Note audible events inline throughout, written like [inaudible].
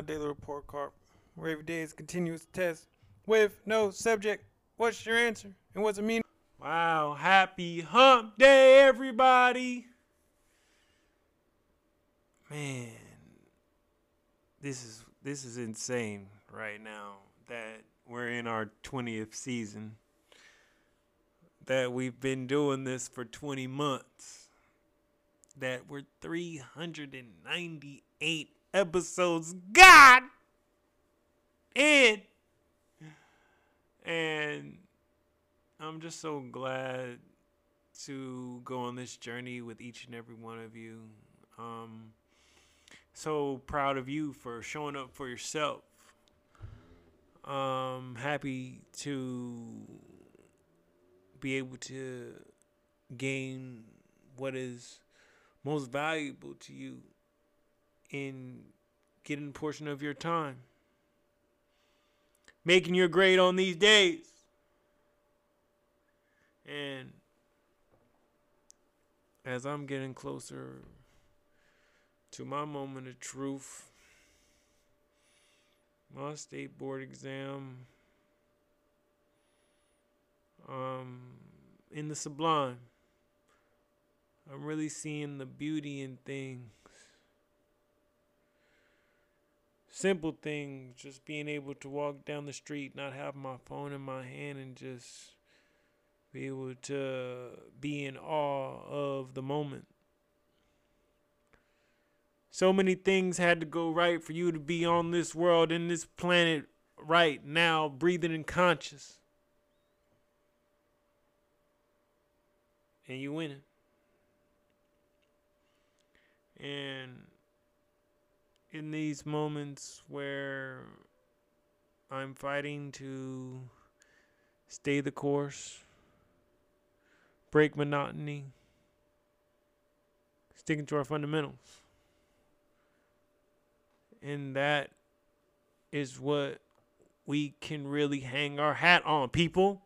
my daily report card, where every day is continuous test with no subject. What's your answer? And what's it mean? Wow, happy hump day, everybody! Man, this is this is insane right now that we're in our 20th season. That we've been doing this for 20 months. That we're 398 episodes. God! And and I'm just so glad to go on this journey with each and every one of you. Um, so proud of you for showing up for yourself. Um, happy to be able to gain what is most valuable to you in getting a portion of your time. Making your grade on these days. And as I'm getting closer to my moment of truth, my state board exam, um, in the sublime, I'm really seeing the beauty in things. Simple things, just being able to walk down the street, not have my phone in my hand, and just be able to be in awe of the moment. So many things had to go right for you to be on this world, in this planet, right now, breathing and conscious. And you winning. And in these moments where I'm fighting to stay the course, break monotony, sticking to our fundamentals. And that is what we can really hang our hat on, people.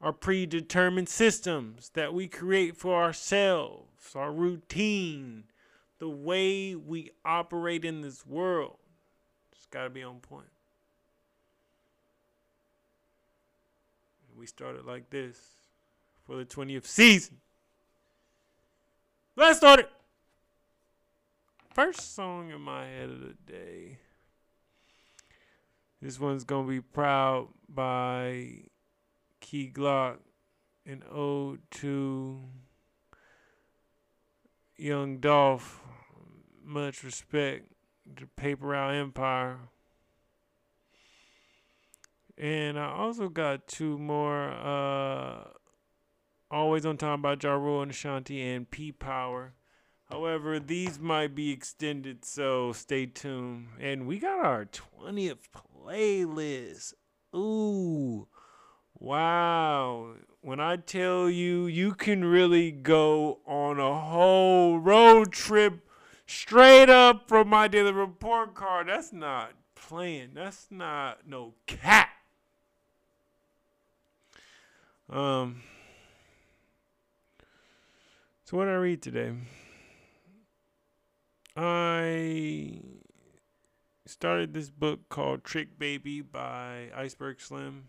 Our predetermined systems that we create for ourselves, our routine, the way we operate in this world. It's got to be on point. we started like this for the 20th season. Let's start it. First song in my head of the day. This one's gonna be proud by Key Glock and ode to Young Dolph. Much respect to Paper Route Empire. And I also got two more uh Always on Time by Ja Rule and Ashanti and P Power. However, these might be extended, so stay tuned. And we got our 20th playlist. Ooh. Wow. When I tell you, you can really go on a whole road trip straight up from my daily report card. That's not playing. That's not no cat. Um. So what did I read today? I started this book called Trick Baby by Iceberg Slim.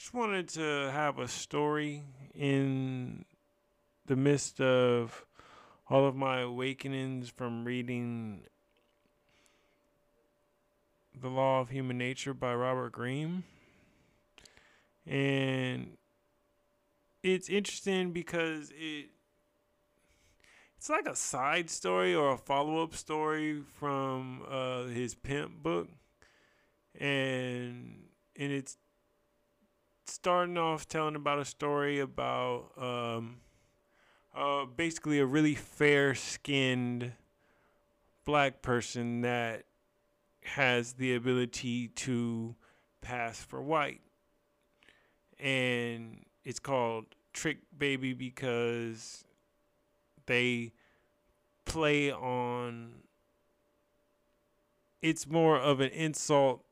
Just wanted to have a story in the midst of all of my awakenings from reading The Law of Human Nature by Robert Greene. And it's interesting because it it's like a side story or a follow up story from uh, his pimp book, and and it's starting off telling about a story about um, uh, basically a really fair skinned black person that has the ability to pass for white. And it's called Trick Baby because they play on it's more of an insult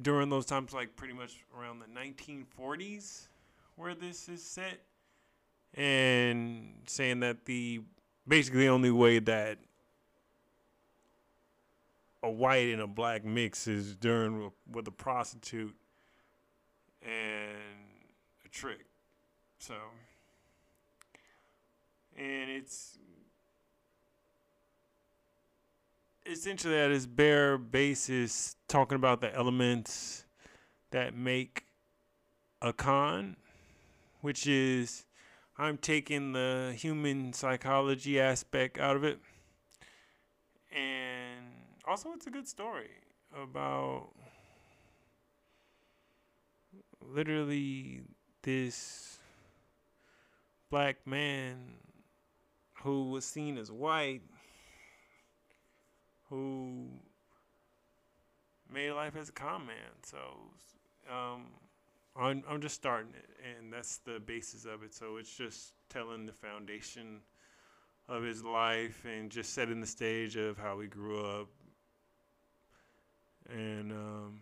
during those times like pretty much around the 1940s where this is set and saying that the basically the only way that a white and a black mix is during with a prostitute and a trick. So, and it's essentially at its bare basis talking about the elements that make a con, which is I'm taking the human psychology aspect out of it. And also, it's a good story about literally this black man who was seen as white who made life as a con man. So um, I'm I'm just starting it, and that's the basis of it. So it's just telling the foundation of his life and just setting the stage of how he grew up, and um,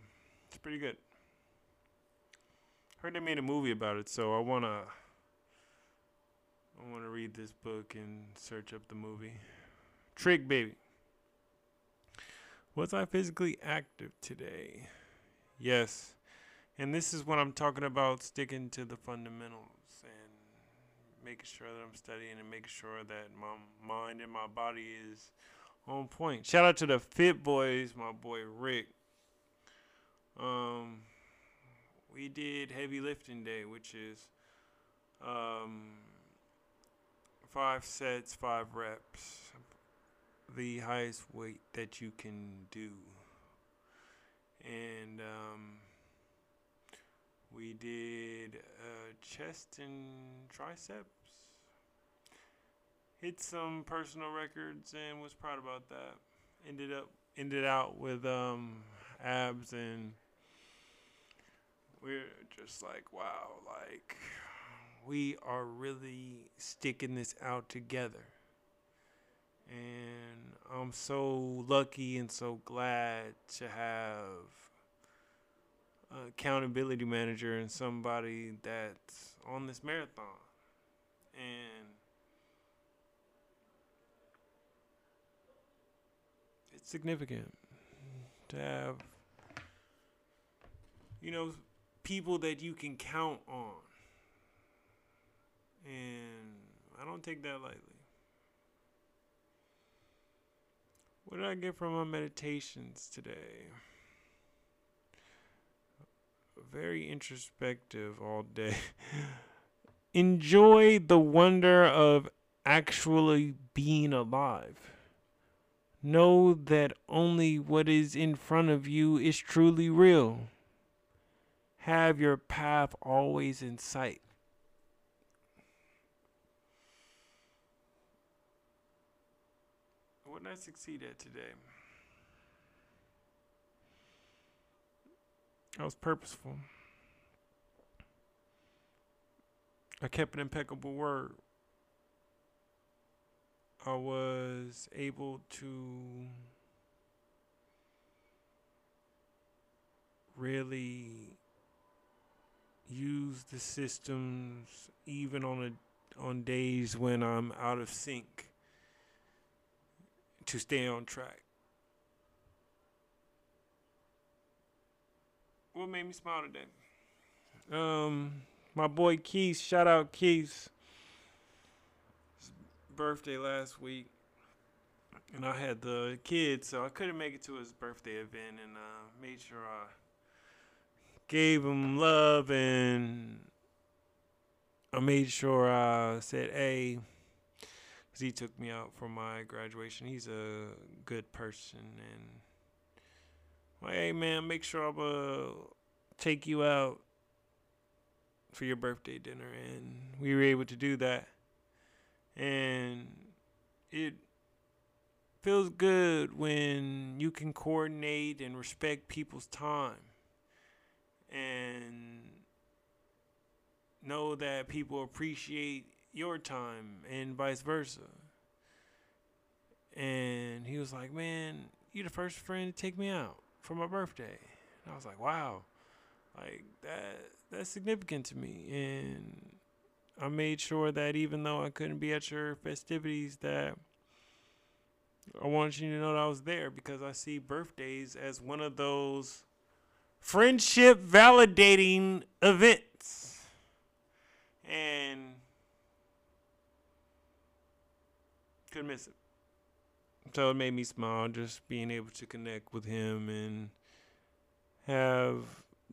it's pretty good. Heard they made a movie about it, so I wanna I wanna read this book and search up the movie. Trick Baby. Was I physically active today? Yes. And this is what I'm talking about sticking to the fundamentals and making sure that I'm studying and making sure that my mind and my body is on point. Shout out to the Fit Boys, my boy Rick. Um, we did heavy lifting day, which is um, five sets, five reps, the highest weight that you can do. And um, we did uh, chest and triceps. Hit some personal records and was proud about that. Ended up ended out with um, abs and we're just like wow, like we are really sticking this out together. And I'm so lucky and so glad to have accountability manager and somebody that's on this marathon. And it's significant to have, you know, people that you can count on. And I don't take that lightly. What did I get from my meditations today? very introspective all day. [laughs] Enjoy the wonder of actually being alive. Know that only what is in front of you is truly real. Have your path always in sight. What I succeed at today? I was purposeful. I kept an impeccable word. I was able to really use the systems even on a on days when I'm out of sync to stay on track. what made me smile today? Um, my boy Keith, shout out Keith. His birthday last week, and I had the kids, so I couldn't make it to his birthday event, and uh, made sure I gave him love, and I made sure I said, "Hey." Cause he took me out for my graduation. He's a good person, and like, hey man, make sure I'm uh take you out for your birthday dinner, and we were able to do that, and it feels good when you can coordinate and respect people's time, and know that people appreciate your time and vice versa. And he was like, "Man, you're the first friend to take me out." for my birthday. And I was like, wow, like that that's significant to me. And I made sure that even though I couldn't be at your festivities, that I want you to know that I was there because I see birthdays as one of those friendship validating events. And couldn't miss it. So it made me smile just being able to connect with him and have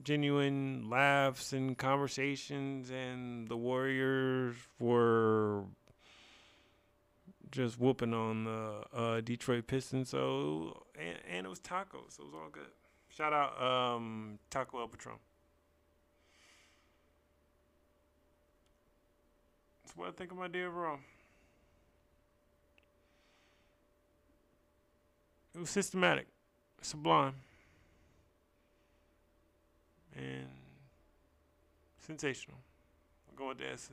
genuine laughs and conversations and the Warriors were just whooping on the uh, Detroit Pistons. So and, and, it was tacos, so it was all good. Shout out um, Taco El Patron. That's what I think of my day overall. It was systematic, sublime, and sensational. I'll go with the S's.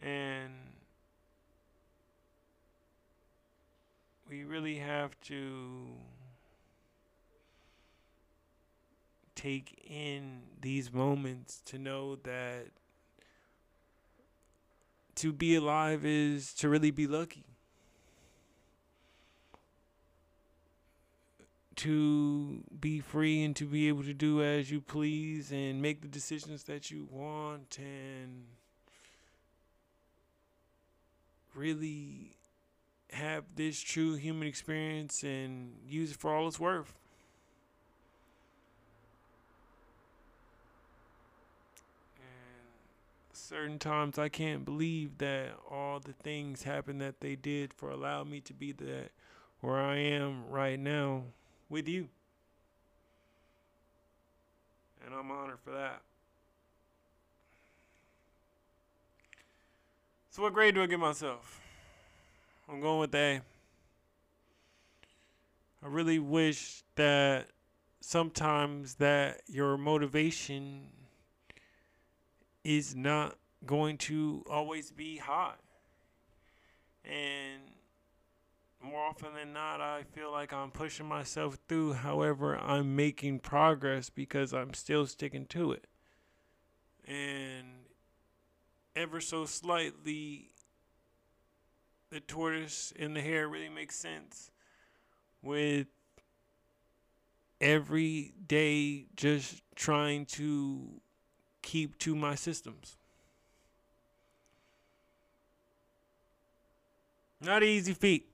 And we really have to take in these moments to know that to be alive is to really be lucky. To be free and to be able to do as you please and make the decisions that you want and really have this true human experience and use it for all it's worth. And certain times I can't believe that all the things happened that they did for allow me to be that where I am right now with you. And I'm honored for that. So, what grade do I give myself? I'm going with A. I really wish that sometimes that your motivation is not going to always be high. And more often than not, I feel like I'm pushing myself through. However, I'm making progress because I'm still sticking to it. And ever so slightly, the tortoise and the hare really makes sense with every day just trying to keep to my systems. Not easy feat.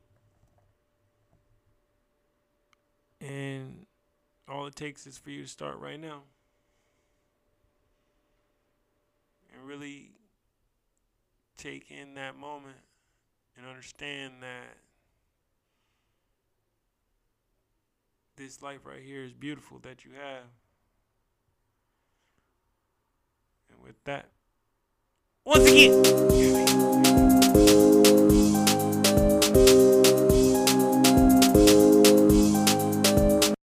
And all it takes is for you to start right now. And really take in that moment and understand that this life right here is beautiful that you have. And with that, once again,